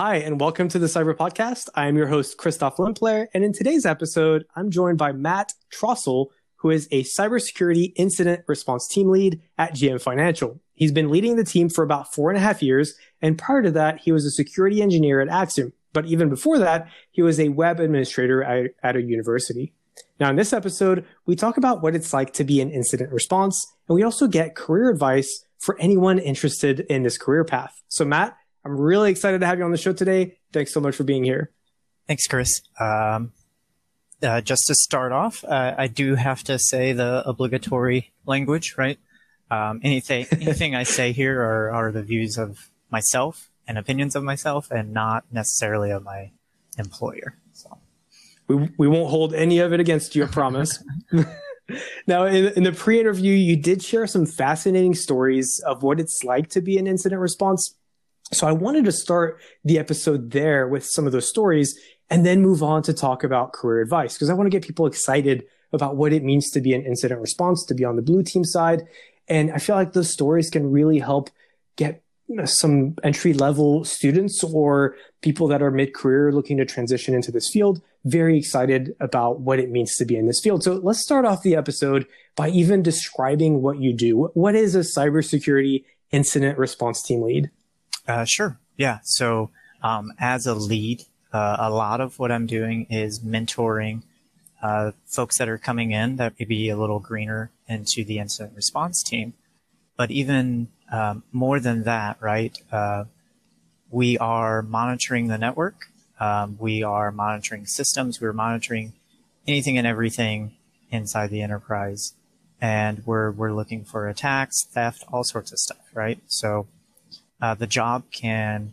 Hi, and welcome to the Cyber Podcast. I am your host, Christophe Limpalair, and in today's episode, I'm joined by Matt Trossel, who is a cybersecurity incident response team lead at GM Financial. He's been leading the team for about four and a half years, and prior to that, he was a security engineer at Axiom. But even before that, he was a web administrator at, at a university. Now, in this episode, we talk about what it's like to be an incident response, and we also get career advice for anyone interested in this career path. So, Matt, I'm really excited to have you on the show today. Thanks so much for being here. Thanks, Chris. Um, uh, just to start off, uh, I do have to say the obligatory language, right? Um, anything, anything I say here are, are the views of myself and opinions of myself and not necessarily of my employer. So we, we won't hold any of it against you, I promise. now, in, in the pre-interview, you did share some fascinating stories of what it's like to be an incident response so I wanted to start the episode there with some of those stories and then move on to talk about career advice because I want to get people excited about what it means to be an incident response, to be on the blue team side. And I feel like those stories can really help get some entry level students or people that are mid career looking to transition into this field very excited about what it means to be in this field. So let's start off the episode by even describing what you do. What is a cybersecurity incident response team lead? Uh, sure. Yeah. So, um, as a lead, uh, a lot of what I'm doing is mentoring uh, folks that are coming in that may be a little greener into the incident response team. But even um, more than that, right? Uh, we are monitoring the network. Um, we are monitoring systems. We're monitoring anything and everything inside the enterprise, and we're we're looking for attacks, theft, all sorts of stuff, right? So uh, the job can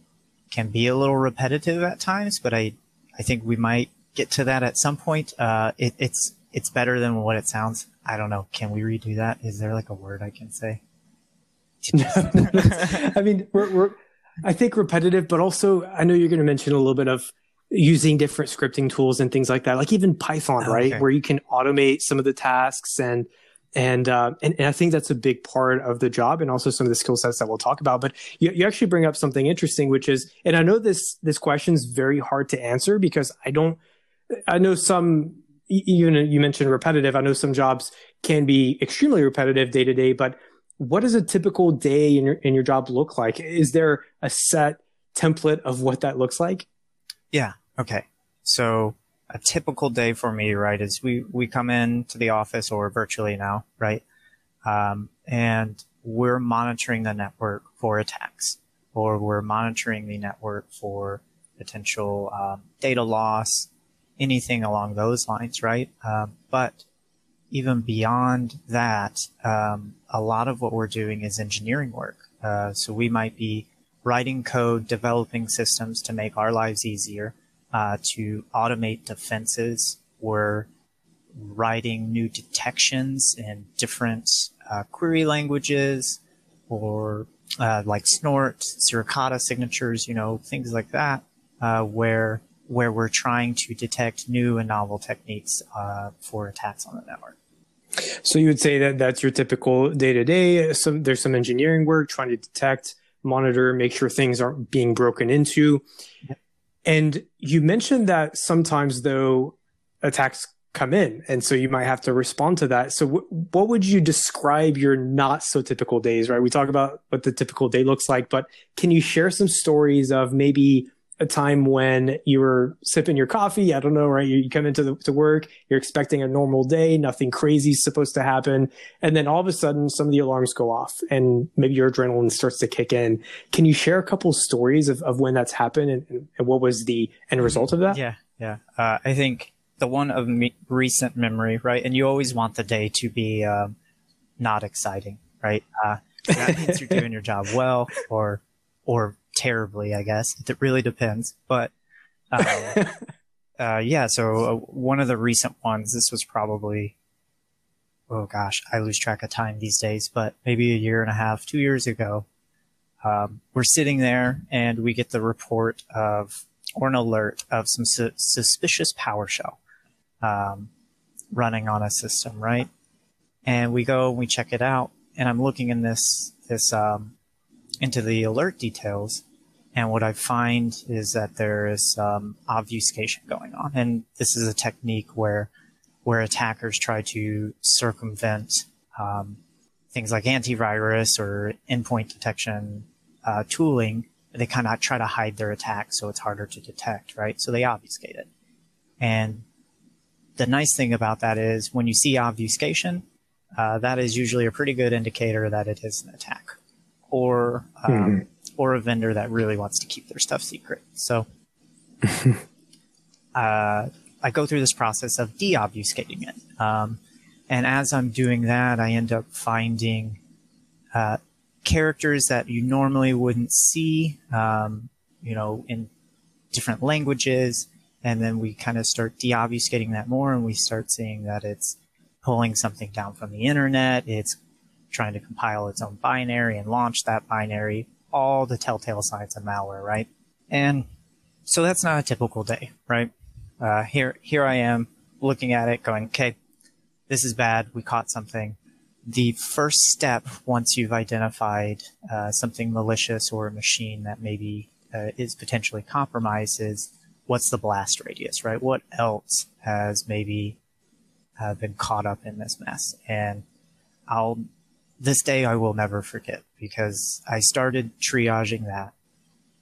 can be a little repetitive at times, but I I think we might get to that at some point. Uh, it, it's it's better than what it sounds. I don't know. Can we redo that? Is there like a word I can say? I mean, we're, we're I think repetitive, but also I know you're going to mention a little bit of using different scripting tools and things like that, like even Python, oh, right, where you can automate some of the tasks and and, uh, and, and I think that's a big part of the job, and also some of the skill sets that we'll talk about. But you, you actually bring up something interesting, which is, and I know this this question is very hard to answer because I don't. I know some even you mentioned repetitive. I know some jobs can be extremely repetitive day to day, but what does a typical day in your in your job look like? Is there a set template of what that looks like? Yeah. Okay. So a typical day for me, right, is we, we come in to the office or virtually now, right? Um, and we're monitoring the network for attacks or we're monitoring the network for potential um, data loss, anything along those lines, right? Um, but even beyond that, um, a lot of what we're doing is engineering work. Uh, so we might be writing code, developing systems to make our lives easier uh, to automate defenses. We're writing new detections in different uh, query languages or uh, like snort, Suricata signatures, you know, things like that, uh, where where we're trying to detect new and novel techniques uh, for attacks on the network. So you would say that that's your typical day to day. Some there's some engineering work trying to detect, monitor, make sure things aren't being broken into. And you mentioned that sometimes though attacks come in and so you might have to respond to that. So w- what would you describe your not so typical days, right? We talk about what the typical day looks like, but can you share some stories of maybe a time when you were sipping your coffee. I don't know, right? You, come into the, to work, you're expecting a normal day, nothing crazy is supposed to happen. And then all of a sudden some of the alarms go off and maybe your adrenaline starts to kick in. Can you share a couple stories of, of when that's happened and, and what was the end result of that? Yeah. Yeah. Uh, I think the one of me- recent memory, right? And you always want the day to be, um, not exciting, right? Uh, that means you're doing your job well or, or terribly, I guess. It really depends. But uh, uh, yeah, so uh, one of the recent ones, this was probably, oh gosh, I lose track of time these days, but maybe a year and a half, two years ago. Um, we're sitting there and we get the report of, or an alert of some su- suspicious PowerShell um, running on a system, right? And we go and we check it out. And I'm looking in this this um, into the alert details, And what I find is that there is some obfuscation going on. And this is a technique where, where attackers try to circumvent, um, things like antivirus or endpoint detection, uh, tooling. They kind of try to hide their attack so it's harder to detect, right? So they obfuscate it. And the nice thing about that is when you see obfuscation, uh, that is usually a pretty good indicator that it is an attack or um, mm-hmm. or a vendor that really wants to keep their stuff secret. So uh, I go through this process of deobfuscating it, um, and as I'm doing that, I end up finding uh, characters that you normally wouldn't see, um, you know, in different languages and then we kind of start deobfuscating that more and we start seeing that it's pulling something down from the internet it's trying to compile its own binary and launch that binary all the telltale signs of malware right and so that's not a typical day right uh, here here i am looking at it going okay this is bad we caught something the first step once you've identified uh, something malicious or a machine that maybe uh, is potentially compromised is what's the blast radius, right? What else has maybe uh, been caught up in this mess? And I'll, this day I will never forget because I started triaging that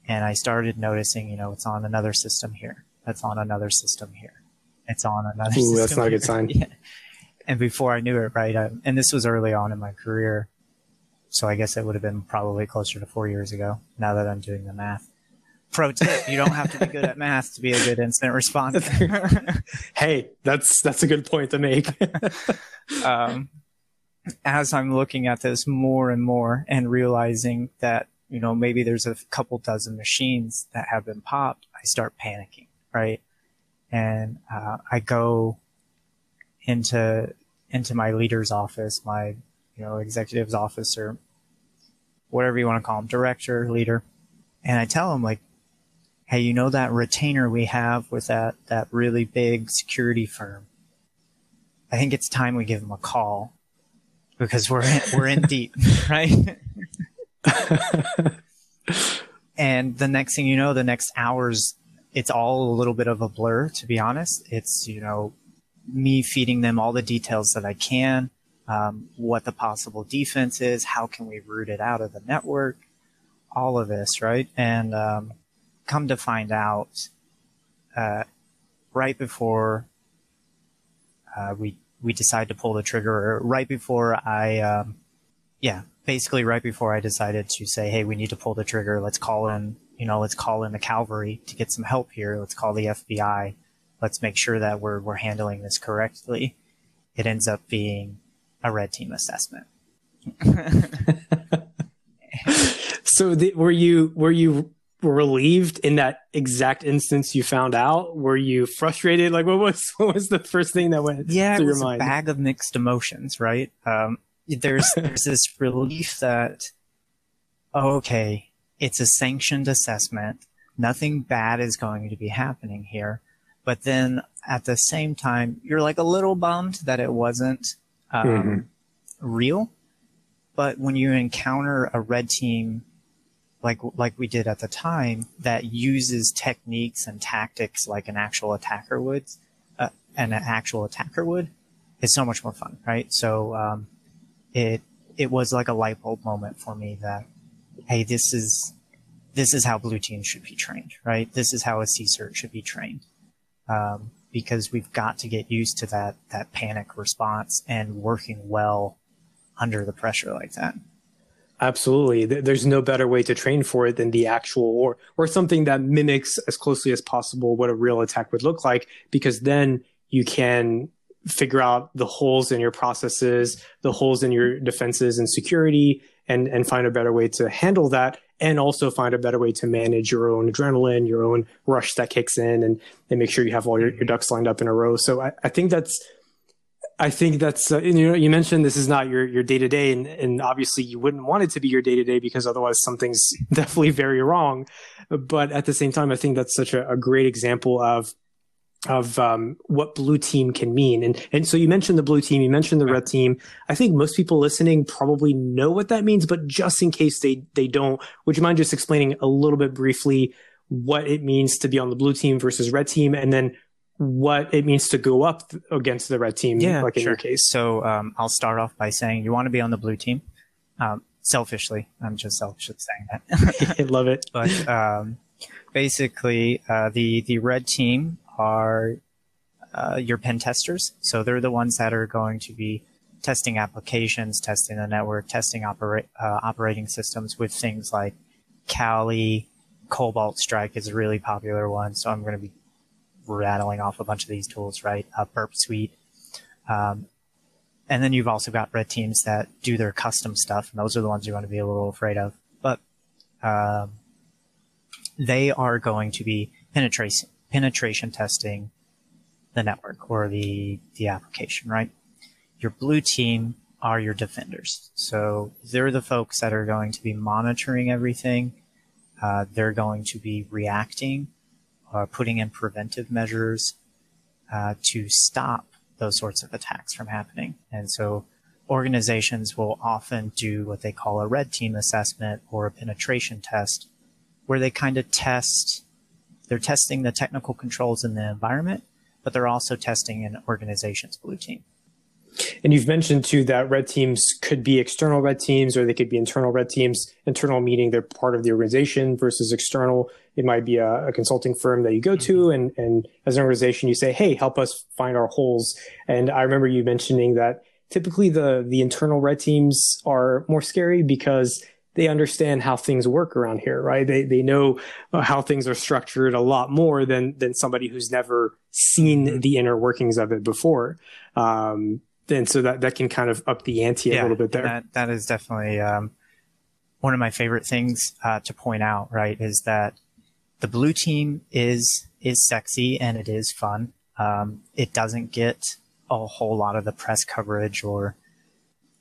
and I started noticing, you know, it's on another system here. That's on another system here. It's on another Ooh, system. That's not a good sign. yeah. And before I knew it, right, I, and this was early on in my career. So I guess it would have been probably closer to four years ago now that I'm doing the math pro tip you don't have to be good at math to be a good incident responder hey that's that's a good point to make um, as i'm looking at this more and more and realizing that you know maybe there's a couple dozen machines that have been popped i start panicking right and uh, i go into into my leader's office my you know executive's office or whatever you want to call him director leader and i tell him like hey, you know that retainer we have with that, that really big security firm? I think it's time we give them a call because we're in, we're in deep, right? and the next thing you know, the next hours, it's all a little bit of a blur, to be honest. It's, you know, me feeding them all the details that I can, um, what the possible defense is, how can we root it out of the network, all of this, right? And, um, come to find out, uh, right before uh, we we decide to pull the trigger, right before I, um, yeah, basically right before I decided to say, hey, we need to pull the trigger. Let's call in, you know, let's call in the cavalry to get some help here. Let's call the FBI. Let's make sure that we're we're handling this correctly. It ends up being a red team assessment. so the, were you were you relieved in that exact instance you found out? Were you frustrated? Like, what was what was the first thing that went yeah, through your mind? A bag of mixed emotions, right? Um, there's there's this relief that oh, okay, it's a sanctioned assessment. Nothing bad is going to be happening here. But then at the same time, you're like a little bummed that it wasn't um, mm-hmm. real. But when you encounter a red team like like we did at the time that uses techniques and tactics like an actual attacker would, uh, an actual attacker would, is so much more fun, right? So um, it it was like a light bulb moment for me that hey, this is this is how blue teams should be trained, right? This is how a CSIRT should be trained. Um, because we've got to get used to that that panic response and working well under the pressure like that. Absolutely. There's no better way to train for it than the actual or or something that mimics as closely as possible what a real attack would look like because then you can figure out the holes in your processes, the holes in your defenses and security and and find a better way to handle that and also find a better way to manage your own adrenaline, your own rush that kicks in and, and make sure you have all your, your ducks lined up in a row. So I, I think that's I think that's uh, you know you mentioned this is not your your day to day, and and obviously you wouldn't want it to be your day to day because otherwise something's definitely very wrong. But at the same time, I think that's such a, a great example of of um, what blue team can mean. And and so you mentioned the blue team, you mentioned the red team. I think most people listening probably know what that means, but just in case they they don't, would you mind just explaining a little bit briefly what it means to be on the blue team versus red team, and then what it means to go up against the red team, yeah, like in sure. your case. So um, I'll start off by saying you want to be on the blue team. Um, selfishly, I'm just selfishly saying that. I love it. But um, basically, uh, the the red team are uh, your pen testers. So they're the ones that are going to be testing applications, testing the network, testing opera- uh, operating systems with things like Kali, Cobalt Strike is a really popular one. So I'm going to be rattling off a bunch of these tools, right? Uh, Burp Suite. Um, and then you've also got red teams that do their custom stuff, and those are the ones you want to be a little afraid of. But um, they are going to be penetration penetration testing the network or the the application, right? Your blue team are your defenders, so they're the folks that are going to be monitoring everything. Uh, they're going to be reacting putting in preventive measures uh, to stop those sorts of attacks from happening. And so organizations will often do what they call a red team assessment or a penetration test, where they kind of test, they're testing the technical controls in the environment, but they're also testing an organization's blue team. And you've mentioned too that red teams could be external red teams or they could be internal red teams. Internal meaning they're part of the organization versus external. It might be a, a consulting firm that you go to and, and as an organization you say, Hey, help us find our holes. And I remember you mentioning that typically the, the internal red teams are more scary because they understand how things work around here, right? They, they know how things are structured a lot more than, than somebody who's never seen the inner workings of it before. Um, and so that that can kind of up the ante a Yeah, little bit there. That, that is definitely um, one of my favorite things uh, to point out. Right, is that the blue team is is sexy and it is fun. Um, it doesn't get a whole lot of the press coverage or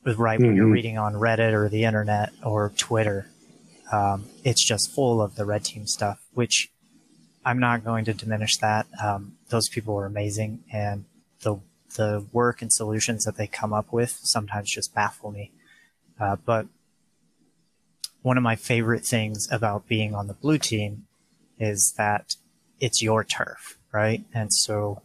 right when you're Mhm. reading on Reddit or the internet or Twitter. Um, it's just full of the red team stuff, which I'm not going to diminish that. Um, those people are amazing, and the the work and solutions that they come up with sometimes just baffle me. Uh, but one of my favorite things about being on the blue team is that it's your turf, right? And so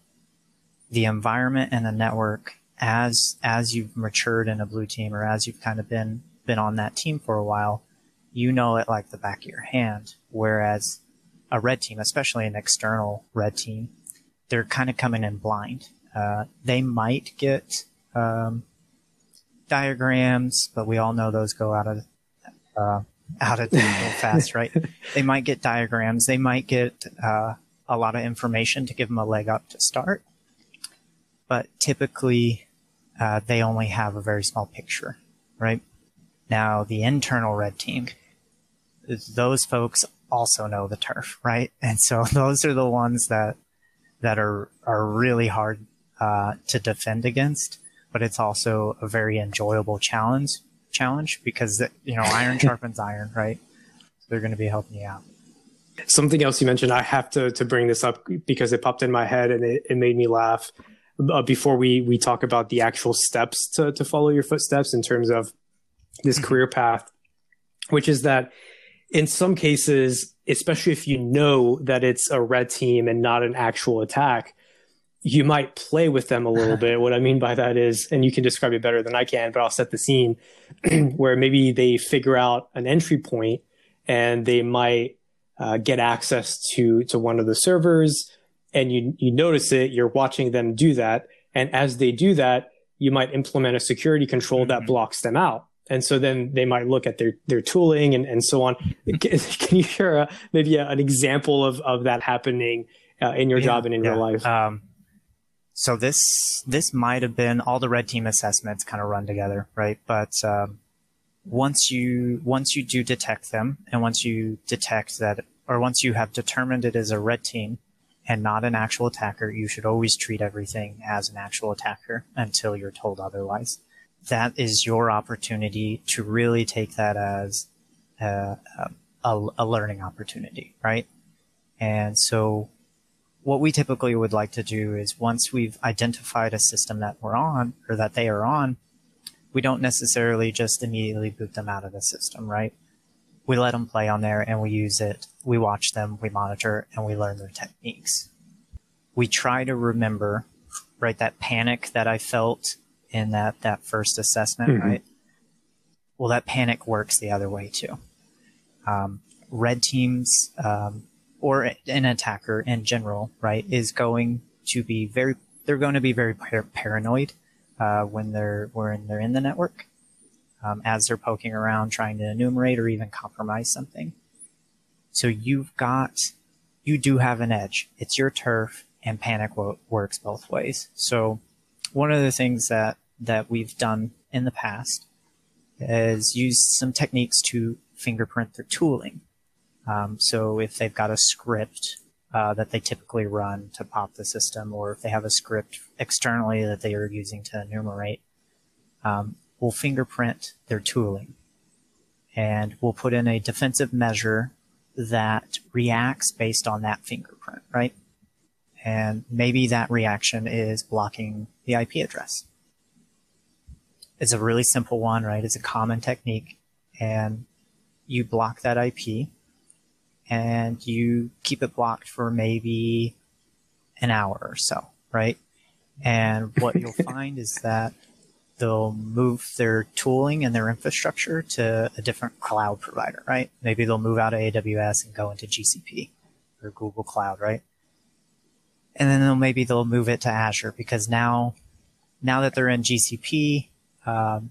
the environment and the network as as you've matured in a blue team or as you've kind of been been on that team for a while, you know it like the back of your hand. Whereas a red team, especially an external red team, they're kind of coming in blind. Uh, they might get um, diagrams, but we all know those go out of uh, out of date real fast, right? They might get diagrams. They might get uh, a lot of information to give them a leg up to start, but typically uh, they only have a very small picture, right? Now the internal red team, those folks also know the turf, right? And so those are the ones that that are are really hard uh, to defend against, but it's also a very enjoyable challenge challenge because you know iron sharpens iron, right? So they're going to be helping you out. Something else you mentioned, I have to to bring this up because it popped in my head and it, it made me laugh. Uh, before we we talk about the actual steps to to follow your footsteps in terms of this career path, which is that in some cases, especially if you know that it's a red team and not an actual attack, you might play with them a little bit. What I mean by that is, and you can describe it better than I can, but I'll set the scene where maybe they figure out an entry point and they might uh, get access to to one of the servers, and you you notice it. You're watching them do that, and as they do that, you might implement a security control that Mhm. blocks them out. And so then they might look at their, their tooling and, and so on. Can, can you share a, maybe a, an example of, of that happening uh, in your Yeah, job and in yeah. real life? Um, so this this might have been all the red team assessments kind of run together, right? But um, once you once you do detect them, and once you detect that, or once you have determined it is a red team and not an actual attacker, you should always treat everything as an actual attacker until you're told otherwise. That is your opportunity to really take that as a, a, a learning opportunity, right? And so what we typically would like to do is once we've identified a system that we're on or that they are on, we don't necessarily just immediately boot them out of the system, right? We let them play on there and we use it. We watch them, we monitor, and we learn their techniques. We try to remember, right, that panic that I felt in that, that first assessment, mm-hmm. right? Well, that panic works the other way too. Um, red teams, um, or an attacker in general, right, is going to be very, they're going to be very par- paranoid uh, when they're when they're in the network, um, as they're poking around trying to enumerate or even compromise something. So you've got, you do have an edge. It's your turf, and panic wo- works both ways. So one of the things that that we've done in the past is use some techniques to fingerprint their tooling. Um, so if they've got a script uh, that they typically run to pop the system, or if they have a script externally that they are using to enumerate, um, we'll fingerprint their tooling. And we'll put in a defensive measure that reacts based on that fingerprint, right? And maybe that reaction is blocking the IP address. It's a really simple one, right? It's a common technique. And you block that IP and you keep it blocked for maybe an hour or so, right? And what you'll find is that they'll move their tooling and their infrastructure to a different cloud provider, right? Maybe they'll move out of AWS and go into GCP or Google Cloud, right? And then they'll, maybe they'll move it to Azure because now, now that they're in GCP, um,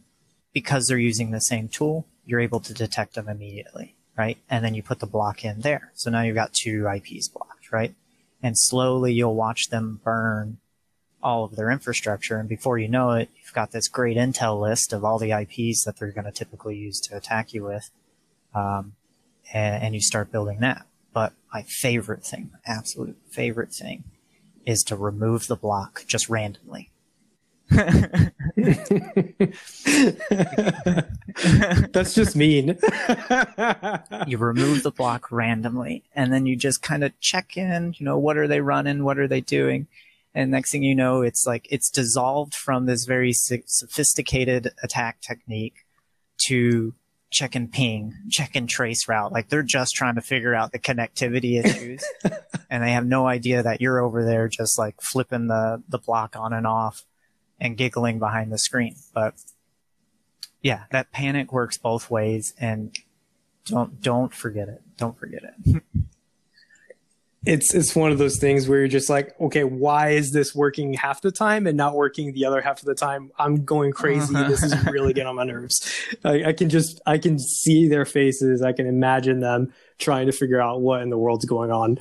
because they're using the same tool, you're able to detect them immediately right? And then you put the block in there. So now you've got two IPs blocked, right? And slowly you'll watch them burn all of their infrastructure. And before you know it, you've got this great intel list of all the IPs that they're going to typically use to attack you with. Um, and, and you start building that. But my favorite thing, my absolute favorite thing is to remove the block just randomly. That's just mean. you remove the block randomly and then you just kind of check in, you know, what are they running? What are they doing? And next thing you know, it's like it's dissolved from this very sophisticated attack technique to check and ping, check and trace route. Like they're just trying to figure out the connectivity issues and they have no idea that you're over there just like flipping the, the block on and off and giggling behind the screen. But yeah, that panic works both ways and don't don't forget it. Don't forget it. it's it's one of those things where you're just like, okay, why is this working half the time and not working the other half of the time? I'm going crazy. this is really getting on my nerves. I, I, can just I can see their faces. I can imagine them trying to figure out what in the world's going on.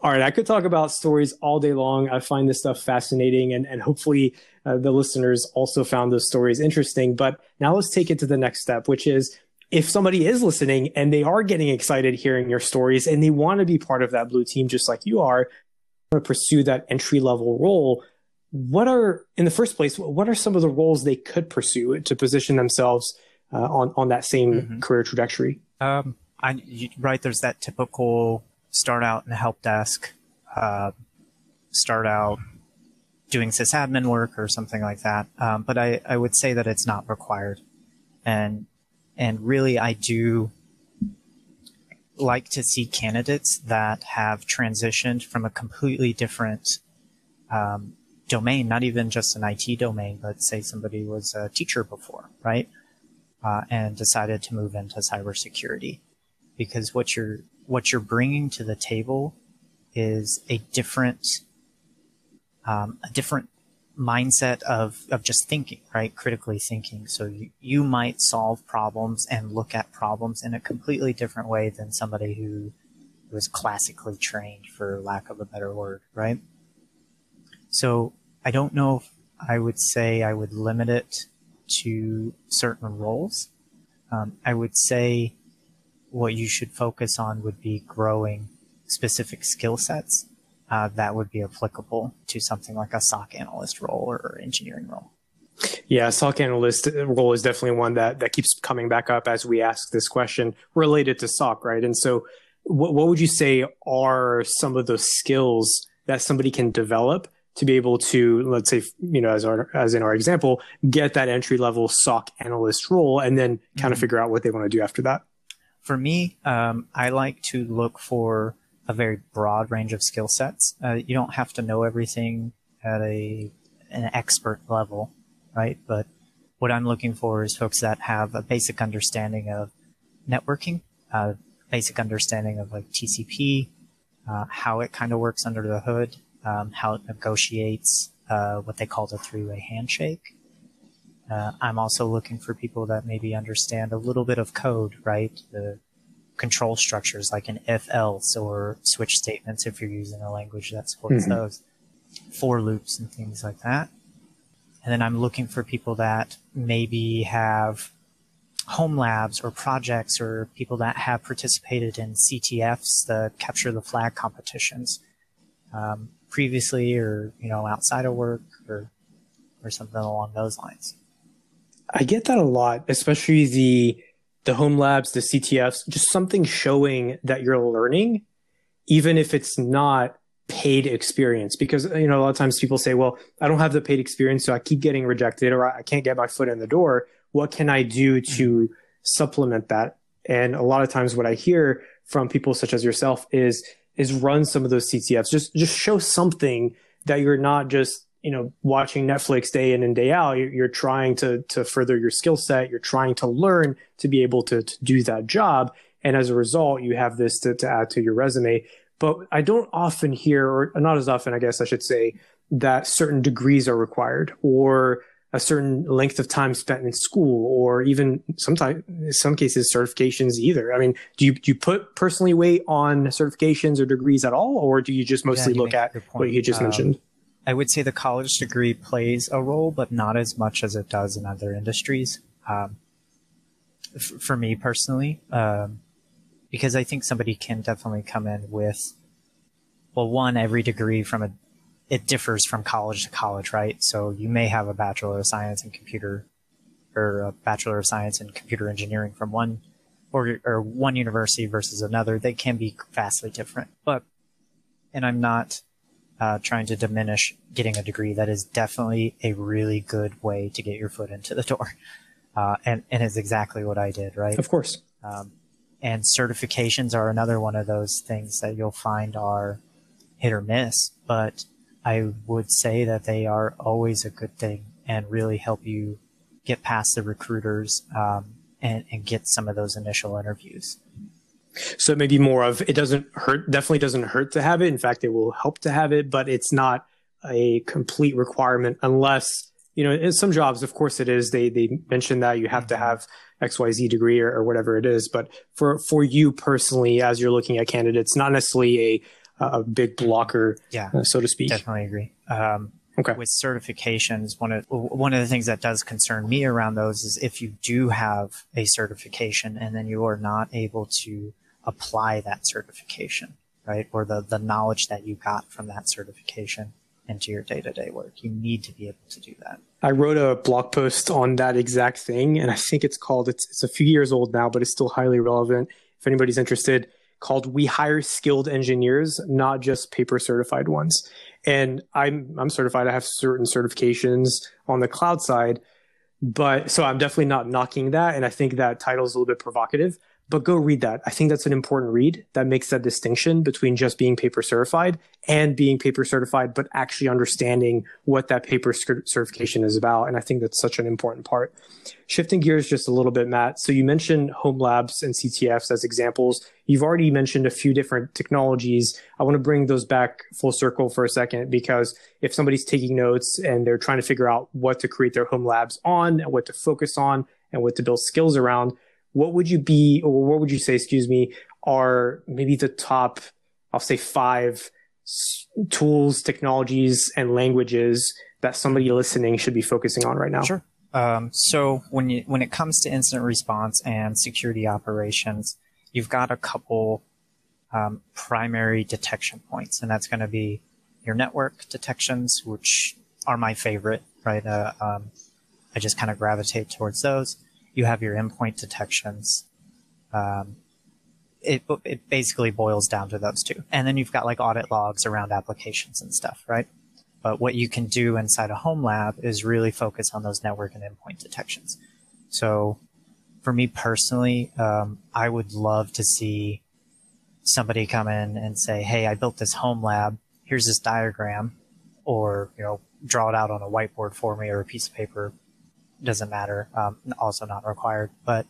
All right, I could talk about stories all day long. I find this stuff fascinating, and and hopefully uh, the listeners also found those stories interesting. But now let's take it to the next step, which is if somebody is listening and they are getting excited hearing your stories and they want to be part of that blue team just like you are, to pursue that entry level role, what are in the first place? What are some of the roles they could pursue to position themselves uh, on on that same mm-hmm. career trajectory? Um, I, you, right, there's that typical start out in the help desk, uh, start out doing sysadmin work or something like that. Um, but I, I would say that it's not required. And, and really I do like to see candidates that have transitioned from a completely different, um, domain, not even just an IT domain, but say somebody was a teacher before, right? Uh, and decided to move into cybersecurity because what you're, what you're bringing to the table is a different um, a different mindset of, of just thinking, right? Critically thinking. So you, you might solve problems and look at problems in a completely different way than somebody who was classically trained, for lack of a better word, right? So I don't know if I would say I would limit it to certain roles. Um, I would say what you should focus on would be growing specific skill sets uh, that would be applicable to something like a SOC analyst role or engineering role. Yeah, SOC analyst role is definitely one that, that keeps coming back up as we ask this question related to SOC, right? And so, what, what would you say are some of those skills that somebody can develop to be able to, let's say, you know, as our as in our example, get that entry level SOC analyst role, and then kind of mm-hmm. figure out what they want to do after that? For me, um, I like to look for a very broad range of skill sets. Uh, you don't have to know everything at a an expert level, right? But what I'm looking for is folks that have a basic understanding of networking, uh, basic understanding of like TCP, uh, how it kind of works under the hood, um, how it negotiates uh, what they call the three-way handshake. Uh, I'm also looking for people that maybe understand a little bit of code, right? The control structures like an if else or switch statements if you're using a language that supports mm-hmm. those, for loops and things like that. And then I'm looking for people that maybe have home labs or projects or people that have participated in CTFs, the capture the flag competitions, um, previously or, you know, outside of work or, or something along those lines. I get that a lot, especially the, the home labs, the CTFs, just something showing that you're learning, even if it's not paid experience. Because you know a lot of times people say well i don't have the paid experience so i keep getting rejected or i can't get my foot in the door. What can i do to mm-hmm. supplement that? And a lot of times what i hear from people such as yourself is is run some of those ctfs just just show something that you're not just you know watching netflix day in and day out you're, you're trying to to further your skill set. You're trying to learn to be able to, to do that job. And as a result you have this to, to add to your resume. But I don't often hear, or not as often, I guess I should say, that certain degrees are required or a certain length of time spent in school or even sometimes in some cases certifications either. I mean, do you do you put personally weight on certifications or degrees at all, or do you just mostly yeah, you look at what you just um, mentioned? I would say the college degree plays a role, but not as much as it does in other industries. Um, f- for me personally, um, because I think somebody can definitely come in with, well, one, every degree from a, it differs from college to college, right? So you may have a Bachelor of Science in computer or a Bachelor of Science in computer engineering from one or, or one university versus another. They can be vastly different, but, and I'm not uh, trying to diminish getting a degree. That is definitely a really good way to get your foot into the door. Uh, and, and is exactly what I did, right? Of course. Um, and certifications are another one of those things that you'll find are hit or miss, but I would say that they are always a good thing and really help you get past the recruiters um, and, and get some of those initial interviews. So maybe more of it doesn't hurt, definitely doesn't hurt to have it. In fact, it will help to have it, but it's not a complete requirement unless you know, in some jobs, of course, it is. They they mention that you have to mm-hmm. have X Y Z degree or, or whatever it is. But for for you personally, as you're looking at candidates, not necessarily a a big blocker, yeah, uh, so to speak. Definitely agree. Um, okay. With certifications, one of one of the things that does concern me around those is if you do have a certification and then you are not able to apply that certification, right, or the the knowledge that you got from that certification into your day to day work. You need to be able to do that. I wrote a blog post on that exact thing, and I think it's called, it's, it's a few years old now, but it's still highly relevant. If anybody's interested, called We Hire Skilled Engineers, not just paper certified ones. And I'm, I'm certified. I have certain certifications on the cloud side, but so I'm definitely not knocking that. And I think that title is a little bit provocative but go read that. I think that's an important read that makes that distinction between just being paper certified and being paper certified, but actually understanding what that paper certification is about. And I think that's such an important part. Shifting gears just a little bit, Matt. So you mentioned home labs and CTFs as examples. You've already mentioned a few different technologies. I want to bring those back full circle for a second because if somebody's taking notes and they're trying to figure out what to create their home labs on and what to focus on and what to build skills around, what would you be, or what would you say, excuse me, are maybe the top, I'll say five tools, technologies, and languages that somebody listening should be focusing on right now? Sure. Um, so when you when it comes to incident response and security operations, you've got a couple um, primary detection points, and that's going to be your network detections, which are my favorite. Right, uh, um, I just kind of gravitate towards those you have your endpoint detections. Um, it, it basically boils down to those two. And then you've got like audit logs around applications and stuff, right? But what you can do inside a home lab is really focus on those network and endpoint detections. So for me personally, um, I would love to see somebody come in and say, Hey, I built this home lab. Here's this diagram or, you know, draw it out on a whiteboard for me or a piece of paper. Doesn't matter. Um, also not required, but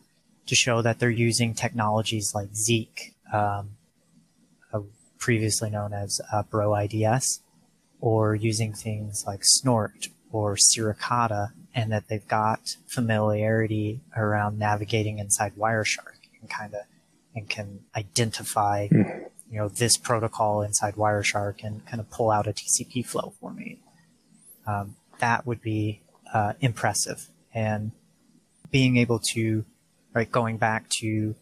to show that they're using technologies like Zeek, um, uh, previously known as uh, Bro IDS, or using things like Snort or Suricata and that they've got familiarity around navigating inside Wireshark and kind of and can identify mm. you know this protocol inside Wireshark and kind of pull out a TCP flow for me. Um, that would be uh, impressive and being able to right going back to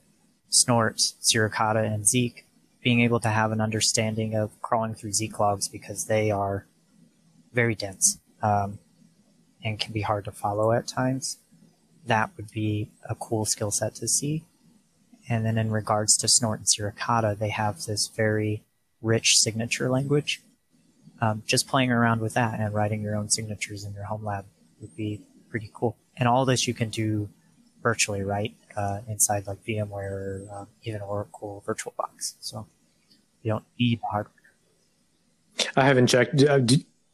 Snort, Suricata, and Zeek, being able to have an understanding of crawling through Zeek logs because they are very dense. Um, and can be hard to follow at times, that would be a cool skill set to see. And then in regards to Snort and Suricata, they have this very rich signature language. Um, just playing around with that and writing your own signatures in your home lab would be pretty cool. And all this you can do virtually, right? Uh, inside like VMware or uh, even Oracle VirtualBox. So you don't need hardware. I haven't checked. Do, uh,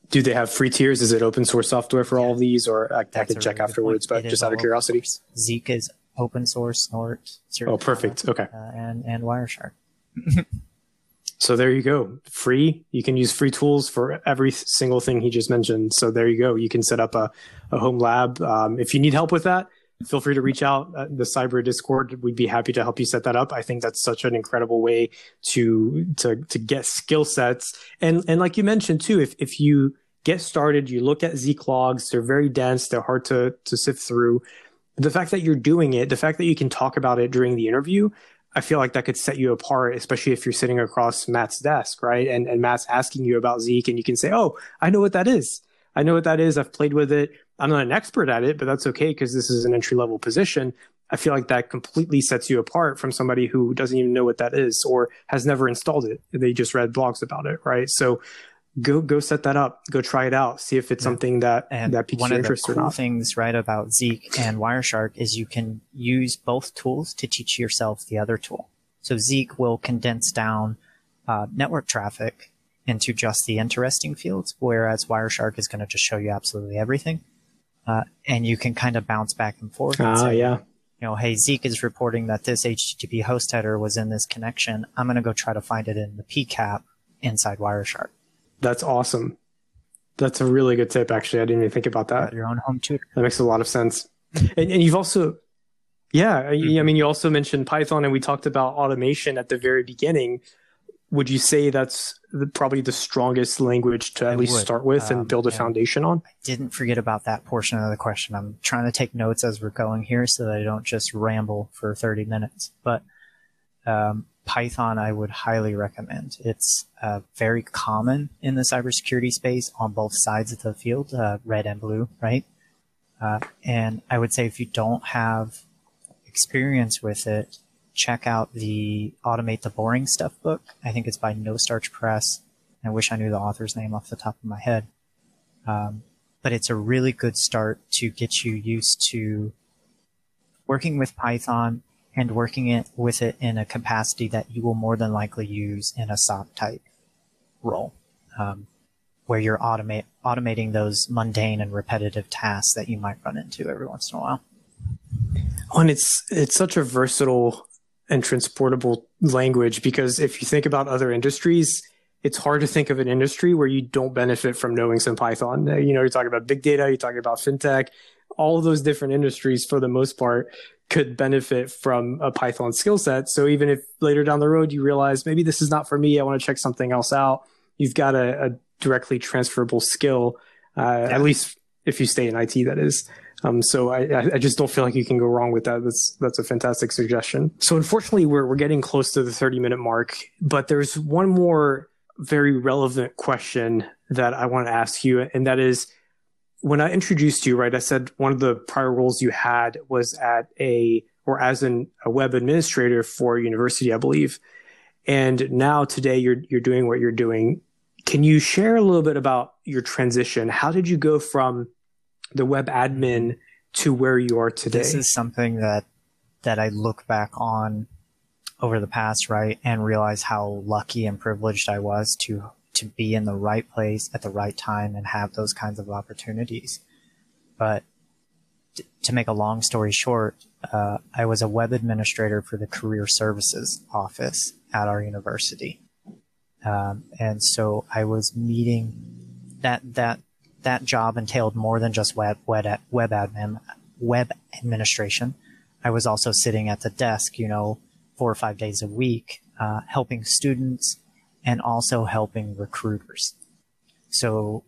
do they have free tiers? Is it open source software for all of these, or I, I could check really afterwards? But just out of curiosity, Zeek is open source. Snort. oh, perfect. Okay. Uh, and and Wireshark. so there you go. Free. You can use free tools for every single thing he just mentioned. So there you go. You can set up a, a home lab. Um, if you need help with that, feel free to reach out uh, the cyber discord we'd be happy to help you set that up i think that's such an incredible way to to to get skill sets and and like you mentioned too if if you get started. You look at Zeek logs; they're very dense. They're hard to to sift through. The fact that you're doing it, the fact that you can talk about it during the interview, I feel like that could set you apart, especially if you're sitting across Matt's desk, right? And and Matt's asking you about Zeek, and you can say, "Oh, I know what that is. I know what that is. I've played with it. I'm not an expert at it, but that's okay because this is an entry level position." I feel like that completely sets you apart from somebody who doesn't even know what that is or has never installed it. They just read blogs about it, right? So go go set that up go try it out see if it's yeah. something that and that piques one your of interest the cool things right about zeek and wireshark is you can use both tools to teach yourself the other tool so zeek will condense down uh, network traffic into just the interesting fields whereas wireshark is going to just show you absolutely everything uh, and you can kind of bounce back and forth ah say, yeah you know, hey, Zeek is reporting that this HTTP host header was in this connection. I'm going to go try to find it in the PCAP inside Wireshark. That's awesome. That's a really good tip. Actually, I didn't even think about that. Your own home tutor. That makes a lot of sense. And, and you've also, yeah, mm-hmm. I mean, you also mentioned Python, and we talked about automation at the very beginning. Would you say that's the, probably the strongest language to at I least would. start with um, and build a foundation on? I didn't forget about that portion of the question. I'm trying to take notes as we're going here so that I don't just ramble for 30 minutes. But um, Python, I would highly recommend. It's uh, very common in the cybersecurity space on both sides of the field, uh, red and blue, right? Uh, and I would say if you don't have experience with it, check out the Automate the Boring Stuff book. I think it's by No Starch Press. I wish I knew the author's name off the top of my head. Um, but it's a really good start to get you used to working with Python and working it with it in a capacity that you will more than likely use in a SOC type role, um, where you're automate automating those mundane and repetitive tasks that you might run into every once in a while. And it's it's such a versatile and transportable language because if you think about other industries, it's hard to think of an industry where you don't benefit from knowing some Python. You know, you're talking about big data, you're talking about fintech, all of those different industries for the most part could benefit from a Python skill set. So even if later down the road you realize maybe this is not for me, I want to check something else out, you've got a, a directly transferable skill, uh, yeah. at least if you stay in IT, that is. Um, so I, I just don't feel like you can go wrong with that. That's that's a fantastic suggestion. So unfortunately, we're we're getting close to the 30 minute mark, but there's one more very relevant question that I want to ask you, and that is when I introduced you, right, I said one of the prior roles you had was at a or as an, a web administrator for university, I believe. And now today you're you're doing what you're doing. Can you share a little bit about your transition? How did you go from the web admin to where you are today? This is something that that I look back on over the past, right, and realize how lucky and privileged I was to to be in the right place at the right time and have those kinds of opportunities. But t- to make a long story short, uh, I was a web administrator for the career services office at our university. Um, and so I was meeting that, that, that job entailed more than just web, web, web admin, web administration. I was also sitting at the desk, you know, four or five days a week, uh, helping students and also helping recruiters. So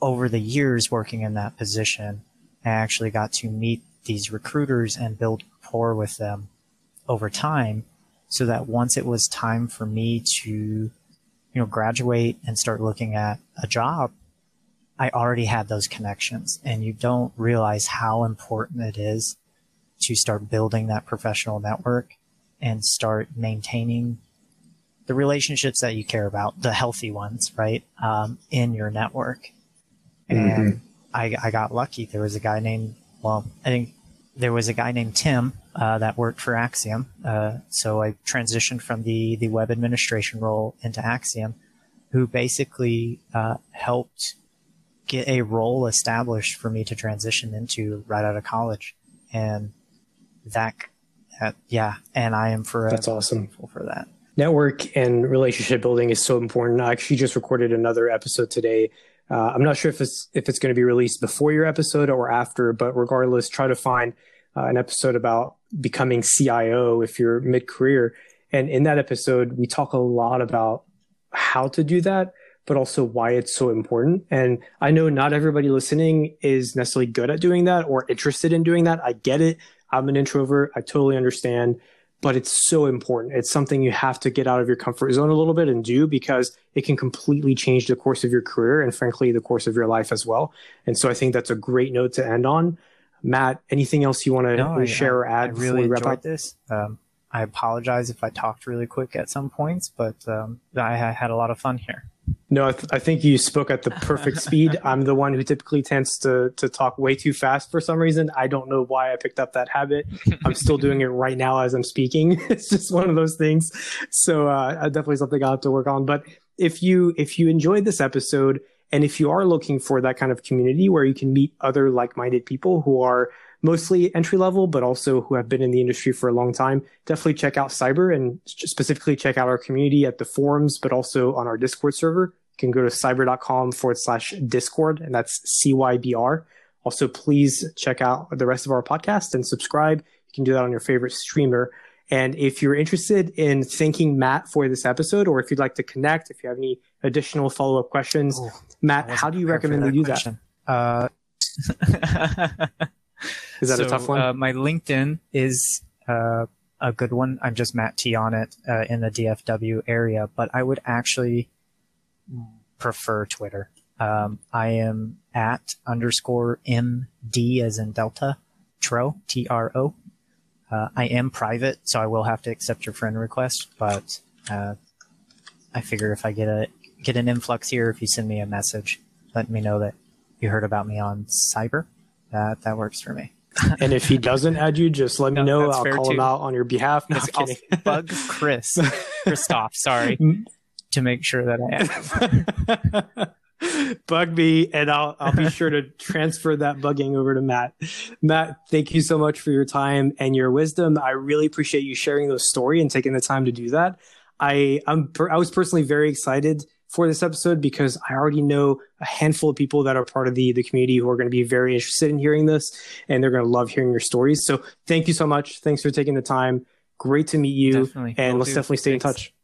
over the years working in that position, I actually got to meet these recruiters and build rapport with them over time so that once it was time for me to, you know, graduate and start looking at a job, I already had those connections and you don't realize how important it is to start building that professional network and start maintaining the relationships that you care about, the healthy ones, right? Um, in your network. And mm-hmm. I, I got lucky. There was a guy named, well, I think there was a guy named Tim uh, that worked for Axiom. Uh, so I transitioned from the the web administration role into Axiom, who basically uh, helped get a role established for me to transition into right out of college, and that, yeah, and I am forever that's awesome for that. Network and relationship building is so important. I actually just recorded another episode today uh, I'm not sure if it's if it's going to be released before your episode or after, but regardless, try to find uh, an episode about becoming CIO if you're mid career. And in that episode, we talk a lot about how to do that, but also why it's so important. And I know not everybody listening is necessarily good at doing that or interested in doing that. I get it. I'm an introvert. I totally understand but it's so important. It's something you have to get out of your comfort zone a little bit and do because it can completely change the course of your career and frankly the course of your life as well. And so I think that's a great note to end on. Matt, anything else you want to no, share or add? I really enjoyed this. Um, I apologize if I talked really quick at some points, but um, I, I had a lot of fun here. No, I, th- I, think you spoke at the perfect speed. I'm the one who typically tends to to talk way too fast for some reason. I don't know why I picked up that habit. I'm still doing it right now as I'm speaking. it's just one of those things. So uh, definitely something I'll have to work on. But if you if you enjoyed this episode and if you are looking for that kind of community where you can meet other like-minded people who are mostly entry level, but also who have been in the industry for a long time, definitely check out Cybr and specifically check out our community at the forums, but also on our Discord server. You can go to cybr.com forward slash Discord, and that's CYBR. Also, please check out the rest of our podcast and subscribe. You can do that on your favorite streamer. And if you're interested in thanking Matt for this episode, or if you'd like to connect, if you have any additional follow up questions, Ooh, Matt, how do you recommend we do question. that? Uh, is that so, a tough one? Uh, my LinkedIn is uh, a good one. I'm just Matt T on it uh, in the DFW area, but I would actually prefer Twitter. Um, I am at underscore MD as in Delta Tro T R O. Uh, I am private, so I will have to accept your friend request, but uh, I figure if I get a get an influx here, if you send me a message, let me know that you heard about me on Cybr. That that works for me. And if he doesn't add you, just let me no, know. I'll call too. him out on your behalf. No, I'll bug Chris, Christophe, sorry, mm. to make sure that I am. bug me, and I'll I'll be sure to transfer that bugging over to Matt. Matt, thank you so much for your time and your wisdom. I really appreciate you sharing those story and taking the time to do that. I I'm I was personally very excited for this episode because I already know a handful of people that are part of the the community who are going to be very interested in hearing this and they're going to love hearing your stories. So thank you so much. Thanks for taking the time. Great to meet you. Definitely. And we'll let's do. definitely stay Thanks. in touch.